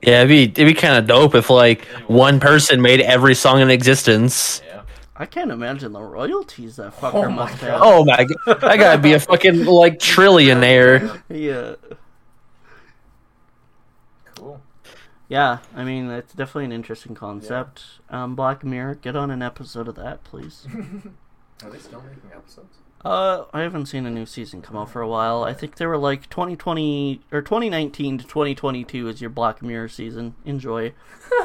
[SPEAKER 2] yeah it'd be, it'd be kind of dope if like one person made every song in existence
[SPEAKER 3] Yeah.
[SPEAKER 1] I can't imagine the royalties that oh fucker
[SPEAKER 3] Oh
[SPEAKER 1] must have.
[SPEAKER 2] oh my god i gotta be a fucking like trillionaire
[SPEAKER 1] Yeah.
[SPEAKER 3] Cool.
[SPEAKER 1] Yeah, I mean it's definitely an interesting concept. Um, Black Mirror, get on an episode of that, please.
[SPEAKER 3] Are they still making episodes?
[SPEAKER 1] uh, I haven't seen a new season come out for a while. I think they were like 2020 or 2019 to 2022 is your Black Mirror season. Enjoy.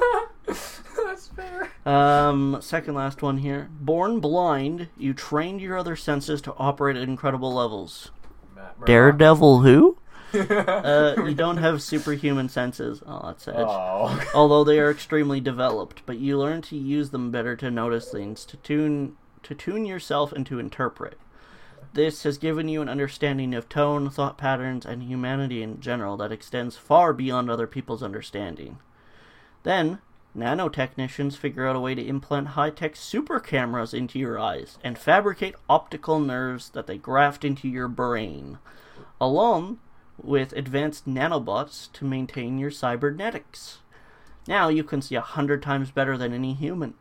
[SPEAKER 3] That's fair.
[SPEAKER 1] Um, second last one here. Born blind, you trained your other senses to operate at incredible levels.
[SPEAKER 3] Matt
[SPEAKER 1] Daredevil, who? Uh, you don't have superhuman senses. Oh, that's edge.
[SPEAKER 3] Oh.
[SPEAKER 1] although they are extremely developed, but you learn to use them better to notice things, to tune to tune yourself and to interpret. This has given you an understanding of tone, thought patterns, and humanity in general that extends far beyond other people's understanding. Then, nanotechnicians figure out a way to implant high-tech super cameras into your eyes and fabricate optical nerves that they graft into your brain, along with advanced nanobots to maintain your cybernetics. Now you can see a hundred times better than any human.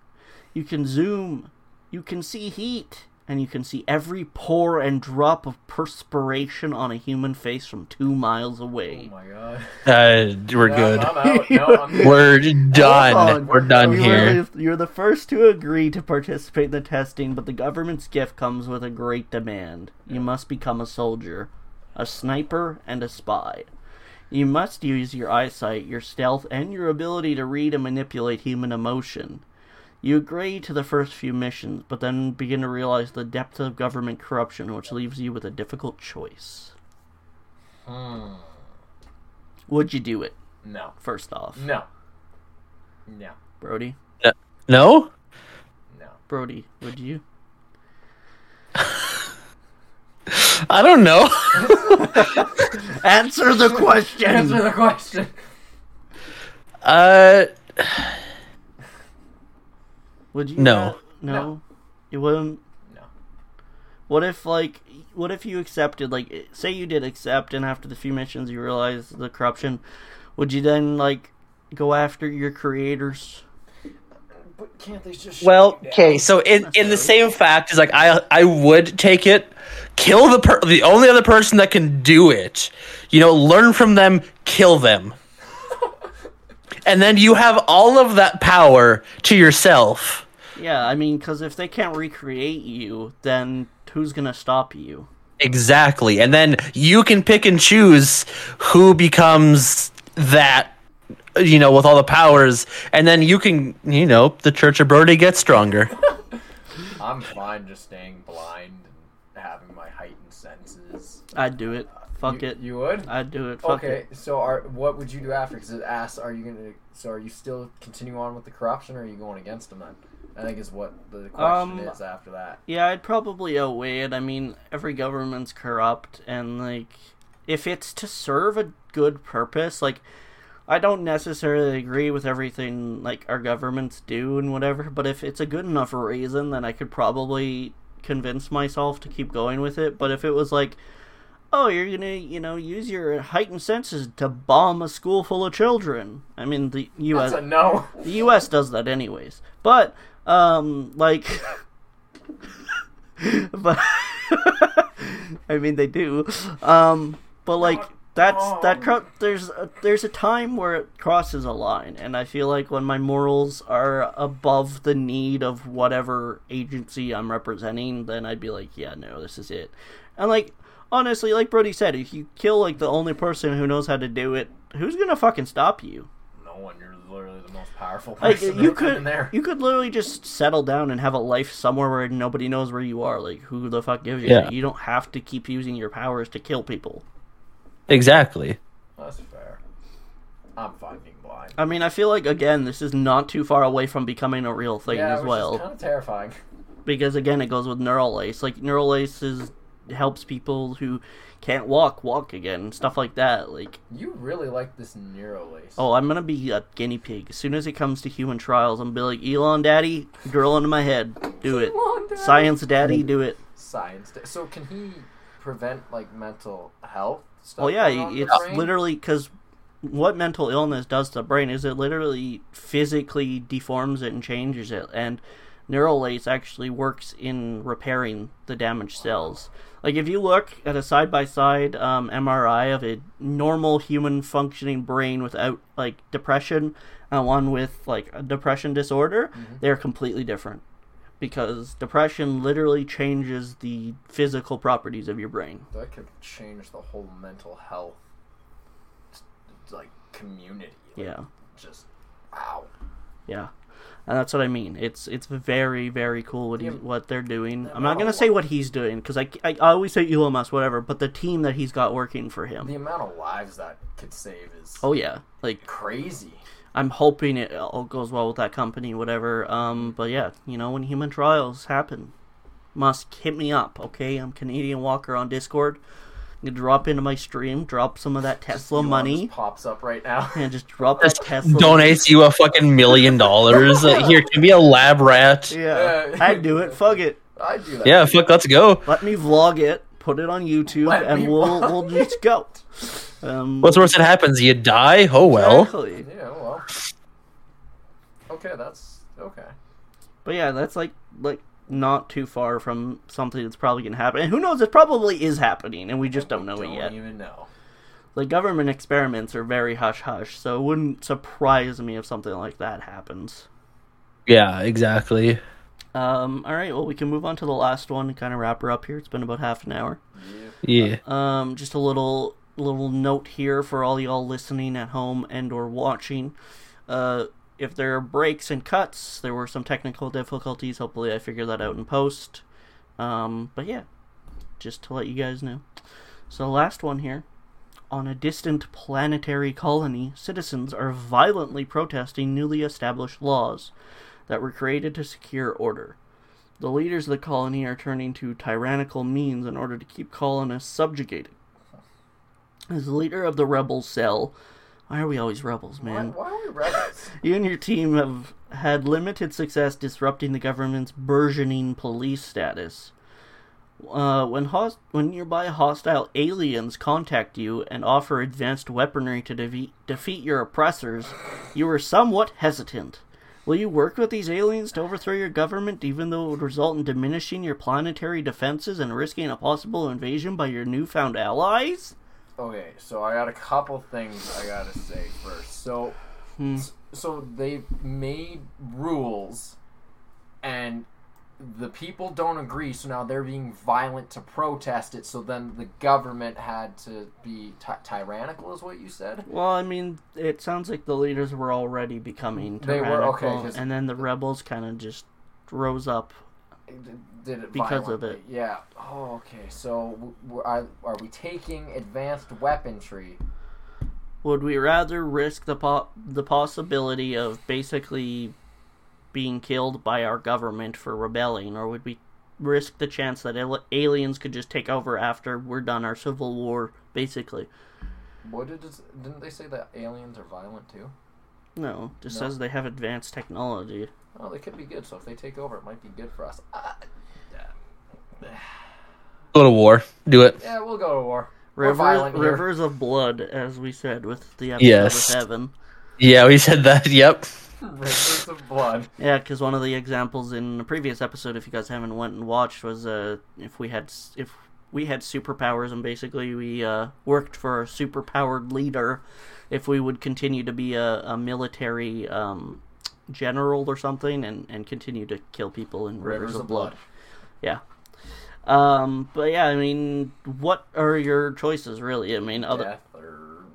[SPEAKER 1] You can zoom, you can see heat, and you can see every pore and drop of perspiration on a human face from two miles away.
[SPEAKER 3] Oh my god.
[SPEAKER 2] uh we're
[SPEAKER 3] No,
[SPEAKER 2] good
[SPEAKER 3] I'm out. No, I'm
[SPEAKER 2] we're done we're done
[SPEAKER 1] You
[SPEAKER 2] here
[SPEAKER 1] were You're the first to agree to participate in the testing, but the government's gift comes with a great demand. You must become a soldier, a sniper, and a spy. You must use your eyesight, your stealth, and your ability to read and manipulate human emotion. You agree to the first few missions, but then begin to realize the depth of government corruption, which leaves you with a difficult choice.
[SPEAKER 3] Hmm.
[SPEAKER 1] Would you do it,
[SPEAKER 3] No.
[SPEAKER 1] first off?
[SPEAKER 3] No. No.
[SPEAKER 1] Brody?
[SPEAKER 2] no
[SPEAKER 3] No.
[SPEAKER 1] Brody, would you?
[SPEAKER 2] I don't know
[SPEAKER 1] Answer the question!
[SPEAKER 3] Answer the question.
[SPEAKER 2] uh
[SPEAKER 1] Would you?
[SPEAKER 2] No.
[SPEAKER 1] not- no.
[SPEAKER 3] No.
[SPEAKER 1] You wouldn't.
[SPEAKER 3] No.
[SPEAKER 1] What if like? What if you accepted? Like, say you did accept, and after the few missions you realize the corruption. Would you then like go after your creators?
[SPEAKER 3] But can't they just shut
[SPEAKER 2] Well, okay, so in in the same fact is like I I would take it, kill the per- the only other person that can do it. You know, learn from them, kill them. and then you have all of that power to yourself.
[SPEAKER 1] Yeah, I mean, because if they can't recreate you, then who's gonna stop you?
[SPEAKER 2] Exactly. And then you can pick and choose who becomes that you know, with all the powers, and then you can, you know, the Church of Brody gets stronger.
[SPEAKER 3] I'm fine just staying blind and having my heightened senses.
[SPEAKER 1] I'd do it. Fuck
[SPEAKER 3] you,
[SPEAKER 1] it.
[SPEAKER 3] You would.
[SPEAKER 1] I'd do it. Fuck
[SPEAKER 3] okay,
[SPEAKER 1] it.
[SPEAKER 3] so are what would you do after? Because it asks, are you gonna? So are you still continue on with the corruption, or are you going against them? Then I think is what the question
[SPEAKER 1] Um,
[SPEAKER 3] is after that.
[SPEAKER 1] Yeah, I'd probably outweigh it. I mean, every government's corrupt, and like, if it's to serve a good purpose, like, I don't necessarily agree with everything like our governments do and whatever. But if it's a good enough reason, then I could probably convince myself to keep going with it. But if it was like, oh, you're gonna, you know, use your heightened senses to bomb a school full of children. I mean, the U.S.
[SPEAKER 3] That's a no.
[SPEAKER 1] The U.S. does that anyways, but um, like, but I mean they do, um, but like that's um, that. Cro- there's a, there's a time where it crosses a line, and I feel like when my morals are above the need of whatever agency I'm representing, then I'd be like, yeah, no, this is it, and like. Honestly, like Brody said, if you kill like the only person who knows how to do it, who's gonna fucking stop you?
[SPEAKER 3] No one. You're literally the most powerful
[SPEAKER 1] Like
[SPEAKER 3] person
[SPEAKER 1] you could,
[SPEAKER 3] there.
[SPEAKER 1] you could literally just settle down and have a life somewhere where nobody knows where you are. Like who the fuck gives you?
[SPEAKER 2] Yeah.
[SPEAKER 1] You don't have to keep using your powers to kill people.
[SPEAKER 2] Exactly.
[SPEAKER 3] That's fair. I'm fine being blind.
[SPEAKER 1] I mean, I feel like again, this is not too far away from becoming a real thing
[SPEAKER 3] yeah,
[SPEAKER 1] as
[SPEAKER 3] which
[SPEAKER 1] well.
[SPEAKER 3] kind of terrifying.
[SPEAKER 1] Because again, it goes with neural lace. Like neural lace is helps people who can't walk walk again, stuff like that. Like
[SPEAKER 3] You really like this neuro lace.
[SPEAKER 1] oh, I'm gonna be a guinea pig as soon as it comes to human trials. I'm gonna be like Elon, Daddy, drill into my head, do it.
[SPEAKER 3] Elon, Daddy.
[SPEAKER 1] Science, Daddy, do it.
[SPEAKER 3] Science. da- So can he prevent like mental health
[SPEAKER 1] Oh yeah,
[SPEAKER 3] going on in the
[SPEAKER 1] it's literally because what mental illness does to the brain is it literally physically deforms it and changes it, and neural lace actually works in repairing the damaged cells. Like if you look at a side by side um, MRI of a normal human functioning brain without like depression and one with like a depression disorder, mm-hmm. they're completely different. Because depression literally changes the physical properties of your brain.
[SPEAKER 3] that could change the whole mental health like community. Like,
[SPEAKER 1] Yeah.
[SPEAKER 3] Just wow.
[SPEAKER 1] Yeah, and that's what I mean. It's it's very very cool what he,
[SPEAKER 3] Yeah.
[SPEAKER 1] what they're doing. I'm not gonna say what he's doing because I, I I always say Elon Musk whatever, but the team that he's got working for him.
[SPEAKER 3] The amount of lives that could save is
[SPEAKER 1] Oh yeah, like
[SPEAKER 3] crazy.
[SPEAKER 1] I'm hoping it all goes well with that company, whatever. Um, but yeah, you know when human trials happen, Musk hit me up. Okay, I'm Canadian Walker on Discord. You drop into my stream, drop some of that Tesla
[SPEAKER 3] Elon
[SPEAKER 1] money,
[SPEAKER 3] just pops up right now.
[SPEAKER 1] and just drop that Tesla.
[SPEAKER 2] donates you a fucking million dollars. Uh, Here, can be a lab rat.
[SPEAKER 1] Yeah,
[SPEAKER 3] Yeah.
[SPEAKER 1] I'd do it. Fuck it.
[SPEAKER 3] I do that.
[SPEAKER 2] Yeah, fuck, let's go.
[SPEAKER 1] let me vlog it, put it on YouTube,
[SPEAKER 3] Let
[SPEAKER 1] and we'll we'll just go. Um,
[SPEAKER 2] What's worse worst that happens? You die? Oh well.
[SPEAKER 1] exactly.
[SPEAKER 3] Yeah. Okay, that's okay.
[SPEAKER 1] But yeah, that's like like not too far from something that's probably gonna happen. And who knows? It probably is happening, and we just don't know
[SPEAKER 3] Don't
[SPEAKER 1] it yet.
[SPEAKER 3] even know.
[SPEAKER 1] Like government experiments are very hush hush, so it wouldn't surprise me if something like that happens.
[SPEAKER 2] Yeah, exactly.
[SPEAKER 1] Um, all right, well we can move on to the last one and kind of wrap her up here. It's been about half an hour.
[SPEAKER 3] Yeah.
[SPEAKER 2] Yeah.
[SPEAKER 1] Um, just a little little note here for all y'all listening at home and or watching. Uh, if there are breaks and cuts, there were some technical difficulties. Hopefully, I figure that out in post. Um, but yeah, just to let you guys know. So, last one here. On a distant planetary colony, citizens are violently protesting newly established laws that were created to secure order. The leaders of the colony are turning to tyrannical means in order to keep colonists subjugated. As leader of the rebel cell, why are we always rebels, man?
[SPEAKER 3] why are we rebels?
[SPEAKER 1] You and your team have had limited success disrupting the government's burgeoning police status. Uh, when hos- when nearby hostile aliens contact you and offer advanced weaponry to defeat defeat your oppressors, you are somewhat hesitant. Will you work with these aliens to overthrow your government, even though it would result in diminishing your planetary defenses and risking a possible invasion by your newfound allies?
[SPEAKER 3] Okay, so I got a couple things I gotta say first. So,
[SPEAKER 1] Hmm.
[SPEAKER 3] so they made rules, and the people don't agree. So now they're being violent to protest it. So then the government had to be ty- tyrannical, is what you said.
[SPEAKER 1] Well, I mean, it sounds like the leaders were already becoming
[SPEAKER 3] They were,
[SPEAKER 1] tyrannical, and then the rebels kind of just rose up
[SPEAKER 3] did it
[SPEAKER 1] Because of
[SPEAKER 3] it. Yeah. Oh, okay. So are, are we taking advanced weaponry?
[SPEAKER 1] Would we rather risk the po- the possibility of basically being killed by our government for rebelling, or would we risk the chance that al- aliens could just take over after we're done our civil war, basically?
[SPEAKER 3] What did it, didn't they say that aliens are violent too?
[SPEAKER 1] No, just
[SPEAKER 3] No.
[SPEAKER 1] says they have advanced technology.
[SPEAKER 3] Oh, they could be good. So if they take over, it might be good for us. Uh,
[SPEAKER 2] Go to war. Do it.
[SPEAKER 3] yeah, we'll go to war. We're
[SPEAKER 1] Rivers, rivers of blood, as we said with the episode
[SPEAKER 2] Yes.
[SPEAKER 1] with Evan.
[SPEAKER 2] Yeah, we said that. Yep.
[SPEAKER 3] Rivers of blood.
[SPEAKER 1] Yeah, because one of the examples in the previous episode, if you guys haven't went and watched, was uh, if we had if we had superpowers and basically we uh, worked for a superpowered leader, if we would continue to be a, a military um, general or something and, and continue to kill people in rivers, of blood. Yeah. Um, but yeah, I mean, what are your choices really? I mean, other
[SPEAKER 3] Death or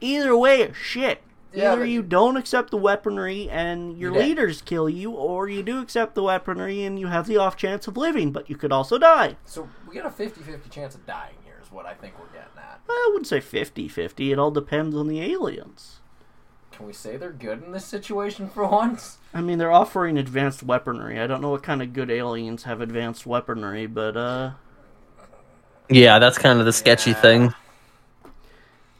[SPEAKER 1] either way, shit.
[SPEAKER 3] Yeah,
[SPEAKER 1] Either
[SPEAKER 3] but-
[SPEAKER 1] you don't accept the weaponry and your
[SPEAKER 3] You're dead.
[SPEAKER 1] leaders kill you, or you do accept the weaponry and you have the off chance of living, but you could also die.
[SPEAKER 3] so we got a 50-50 chance of dying here. Is what I think we're getting at.
[SPEAKER 1] I wouldn't say 50 50. It all depends on the aliens.
[SPEAKER 3] Can we say they're good in this situation for once?
[SPEAKER 1] I mean, they're offering advanced weaponry. I don't know what kind of good aliens have advanced weaponry, but, uh.
[SPEAKER 2] Yeah, that's kind of the sketchy
[SPEAKER 3] Yeah.
[SPEAKER 2] thing.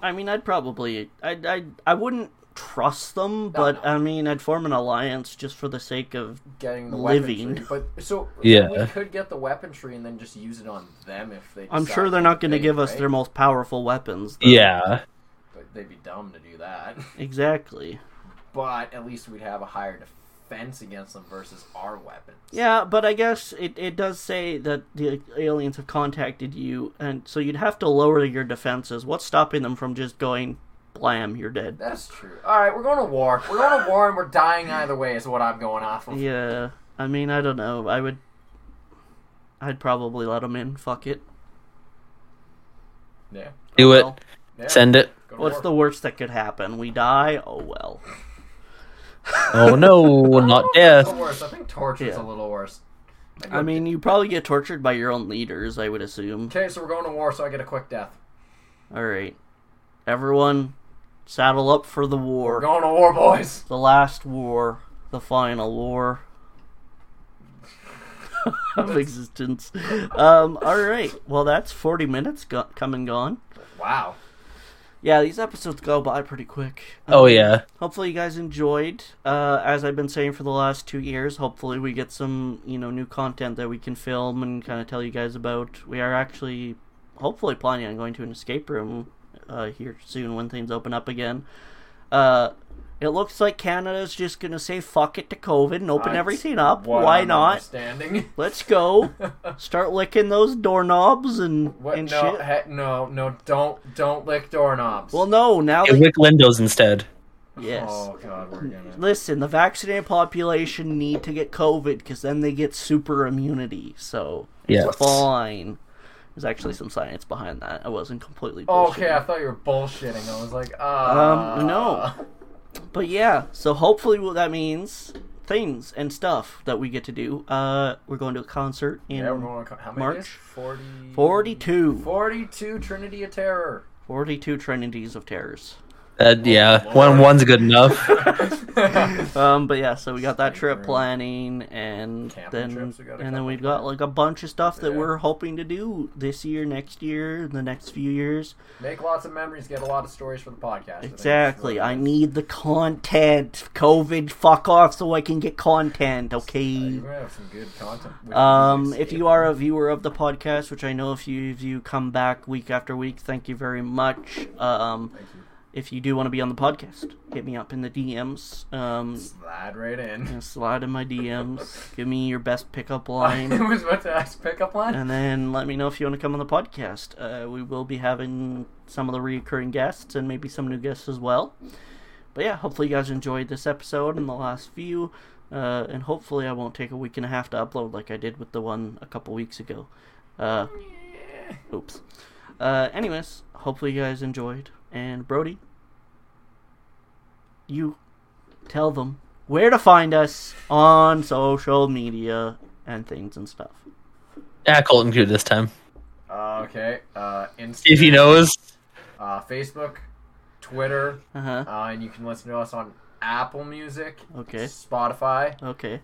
[SPEAKER 1] I mean, I'd probably. I, I, I wouldn't trust them, but,
[SPEAKER 3] no.
[SPEAKER 1] I mean, I'd form an alliance just for the sake of.
[SPEAKER 3] Getting the
[SPEAKER 1] Living.
[SPEAKER 3] weaponry, but so
[SPEAKER 2] Yeah.
[SPEAKER 3] we could get the weaponry and then just use it on them if they.
[SPEAKER 1] I'm sure they're not going to
[SPEAKER 3] invade,
[SPEAKER 1] give us their most powerful weapons. though.
[SPEAKER 2] Yeah.
[SPEAKER 3] But they'd be dumb to do that.
[SPEAKER 1] Exactly.
[SPEAKER 3] But at least we'd have a higher defense against them versus our weapons.
[SPEAKER 1] Yeah, but I guess it, it does say that the aliens have contacted you, and so you'd have to lower your defenses. What's stopping them from just going, blam, you're dead?
[SPEAKER 3] That's true. All right, we're going to war. We're going to war, and we're dying either way. Is what I'm going off of.
[SPEAKER 1] Yeah, I mean, I don't know. I would. I'd probably let them in. Fuck it.
[SPEAKER 3] Yeah.
[SPEAKER 2] Do it.
[SPEAKER 3] Yeah.
[SPEAKER 2] Send it.
[SPEAKER 3] Go to
[SPEAKER 1] what's the worst that could happen? We die? Oh well.
[SPEAKER 2] Oh no, not death.
[SPEAKER 3] that's the worst. I think torture's
[SPEAKER 1] Yeah.
[SPEAKER 3] a little worse.
[SPEAKER 1] I mean, you probably get tortured by your own leaders, I would assume.
[SPEAKER 3] Okay, so we're going to war, so I get a quick death.
[SPEAKER 1] Alright. Everyone, saddle up for the
[SPEAKER 3] We're
[SPEAKER 1] war.
[SPEAKER 3] going to war, boys.
[SPEAKER 1] The last war. The final war. of existence. Um, alright. Well, that's 40 minutes go- come and gone.
[SPEAKER 3] Wow.
[SPEAKER 1] Yeah, these episodes go by pretty quick.
[SPEAKER 2] Oh
[SPEAKER 1] Um,
[SPEAKER 2] yeah.
[SPEAKER 1] Hopefully you guys enjoyed. Uh, as I've been saying for the last two years, hopefully we get some, you know, new content that we can film and kind of tell you guys about. We are actually, hopefully, planning on going to an escape room uh, here soon when things open up again. Uh, it looks like Canada's just gonna say fuck it to COVID and open
[SPEAKER 3] That's
[SPEAKER 1] everything up.
[SPEAKER 3] what
[SPEAKER 1] Why
[SPEAKER 3] I'm
[SPEAKER 1] not?
[SPEAKER 3] Understanding.
[SPEAKER 1] Let's go. Start licking those doorknobs and
[SPEAKER 3] What?
[SPEAKER 1] and
[SPEAKER 3] no,
[SPEAKER 1] shit.
[SPEAKER 3] he- no, no! Don't, don't lick doorknobs.
[SPEAKER 1] Well, no. Now
[SPEAKER 2] Get
[SPEAKER 1] that
[SPEAKER 2] Wick windows instead.
[SPEAKER 1] yes.
[SPEAKER 3] Oh god, we're gonna.
[SPEAKER 1] Listen, the vaccinated population need to get COVID because then they get super immunity. So
[SPEAKER 2] Yes.
[SPEAKER 1] it's fine. There's actually some science behind that. I wasn't completely.
[SPEAKER 3] Oh, okay, I thought you were bullshitting. I was like, ah.
[SPEAKER 1] Um, no. But yeah, so hopefully what that means things and stuff that we get to do. Uh, we're going to a concert in
[SPEAKER 3] Yeah, we're going to how many
[SPEAKER 1] March?
[SPEAKER 3] days? 40...
[SPEAKER 1] 42.
[SPEAKER 3] 42 Trinity of Terror.
[SPEAKER 1] 42 Trinities of Terrors.
[SPEAKER 2] Uh, yeah,
[SPEAKER 3] Lord.
[SPEAKER 2] one one's good enough.
[SPEAKER 1] Um, but yeah, so we got that trip planning, and
[SPEAKER 3] Camping
[SPEAKER 1] then and then we've got like a bunch of stuff that
[SPEAKER 3] Yeah.
[SPEAKER 1] we're hoping to do this year, next year, the next few years.
[SPEAKER 3] Make lots of memories, get a lot of stories for the podcast.
[SPEAKER 1] Exactly.
[SPEAKER 3] that's
[SPEAKER 1] I
[SPEAKER 3] what it is.
[SPEAKER 1] need the content. COVID, fuck off, so I can get content.
[SPEAKER 3] Uh,
[SPEAKER 1] Okay.
[SPEAKER 3] You're have some good content.
[SPEAKER 1] Um, if you are a viewer of the podcast, which I know a few of you come back week after week, thank you very much. Um,
[SPEAKER 3] Thank you.
[SPEAKER 1] If you do want to be on the podcast, hit me up in the DMs. Um,
[SPEAKER 3] Slide right in.
[SPEAKER 1] and slide in my DMs. Give me your best pickup line.
[SPEAKER 3] I was about to ask pickup line.
[SPEAKER 1] and then let me know if you want to come on the podcast. Uh, we will be having some of the recurring guests and maybe some new guests as well. But yeah, hopefully you guys enjoyed this episode and the last few. Uh, and hopefully I won't take a week and a half to upload like I did with the one a couple weeks ago. Uh,
[SPEAKER 3] Yeah.
[SPEAKER 1] oops. Uh, anyways, hopefully you guys enjoyed. And Brody, you tell them where to find us on social media and things and stuff.
[SPEAKER 2] Yeah, Colton could this time.
[SPEAKER 3] Uh, okay. Uh, Instagram,
[SPEAKER 2] if he knows.
[SPEAKER 3] Uh, Facebook, Twitter,
[SPEAKER 1] Uh huh.
[SPEAKER 3] uh, and you can listen to us on Apple Music,
[SPEAKER 1] Okay.
[SPEAKER 3] Spotify,
[SPEAKER 1] Okay.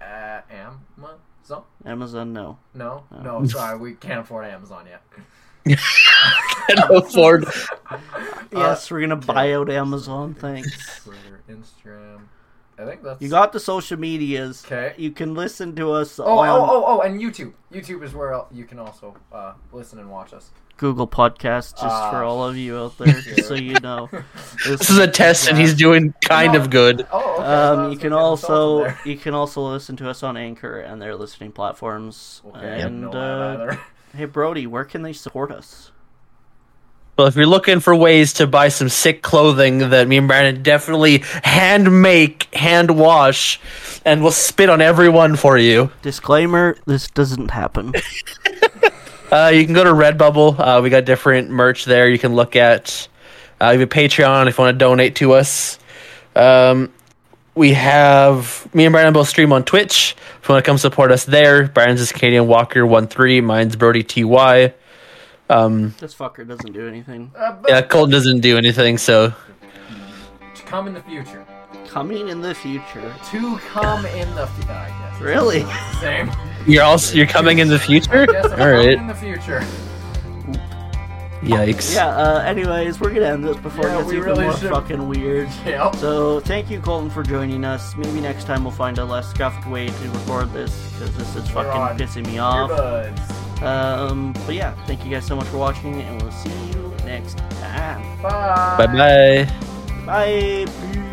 [SPEAKER 3] uh, Amazon.
[SPEAKER 1] Amazon, no.
[SPEAKER 3] No,
[SPEAKER 1] Oh.
[SPEAKER 3] no, sorry, we can't afford Amazon yet.
[SPEAKER 2] Can afford.
[SPEAKER 1] Yes, we're gonna buy out Amazon. Thanks.
[SPEAKER 3] Twitter, Instagram. I think that's.
[SPEAKER 1] You got the social medias.
[SPEAKER 3] Okay.
[SPEAKER 1] You can listen to us
[SPEAKER 3] Oh,
[SPEAKER 1] on
[SPEAKER 3] oh, oh, oh, and YouTube. YouTube is where you can also uh, listen and watch us.
[SPEAKER 1] Google Podcasts, just
[SPEAKER 3] Ah.
[SPEAKER 1] for all of you out there, just so you know.
[SPEAKER 2] This is a test, and he's doing kind of good.
[SPEAKER 3] Oh, okay.
[SPEAKER 1] Um,
[SPEAKER 3] that's
[SPEAKER 1] you can also you can also listen to us on Anchor and their listening platforms.
[SPEAKER 3] Okay, I didn't
[SPEAKER 1] and
[SPEAKER 3] know
[SPEAKER 1] uh,
[SPEAKER 3] either.
[SPEAKER 1] Hey, Brody, where can they support us?
[SPEAKER 2] Well, if you're looking for ways to buy some sick clothing that me and Brandon definitely hand make, hand wash, and we'll spit on everyone for you.
[SPEAKER 1] Disclaimer: This doesn't happen.
[SPEAKER 2] Uh, you can go to Redbubble. Uh, we got different merch there. You can look at. Uh, we have a Patreon if you want to donate to us. Um, we have me and Brian both stream on Twitch. If you want to come support us there, Brian's is Canadian Walker one three. Mine's Brody Ty. Um,
[SPEAKER 1] this fucker doesn't do anything.
[SPEAKER 3] Uh,
[SPEAKER 2] yeah, Colton doesn't do anything, so
[SPEAKER 3] to come in the future.
[SPEAKER 1] Coming in the future.
[SPEAKER 3] To come in the future. I.
[SPEAKER 1] Really?
[SPEAKER 3] Same.
[SPEAKER 2] you're also you're coming in the future.
[SPEAKER 3] Yes, I'm
[SPEAKER 2] All
[SPEAKER 3] coming
[SPEAKER 2] right.
[SPEAKER 3] in the future.
[SPEAKER 2] Yikes.
[SPEAKER 1] Yeah. Uh, anyways, we're gonna end this before
[SPEAKER 3] Yeah,
[SPEAKER 1] it gets
[SPEAKER 3] we
[SPEAKER 1] even
[SPEAKER 3] really
[SPEAKER 1] more
[SPEAKER 3] should-
[SPEAKER 1] fucking weird.
[SPEAKER 3] Yep.
[SPEAKER 1] So thank you, Colton, for joining us. Maybe next time we'll find a less scuffed way to record this because this is fucking pissing me off.
[SPEAKER 3] Earbuds.
[SPEAKER 1] Um, but yeah, thank you guys so much for watching, and we'll see you next time.
[SPEAKER 3] Bye.
[SPEAKER 2] Bye bye.
[SPEAKER 1] Bye. Peace.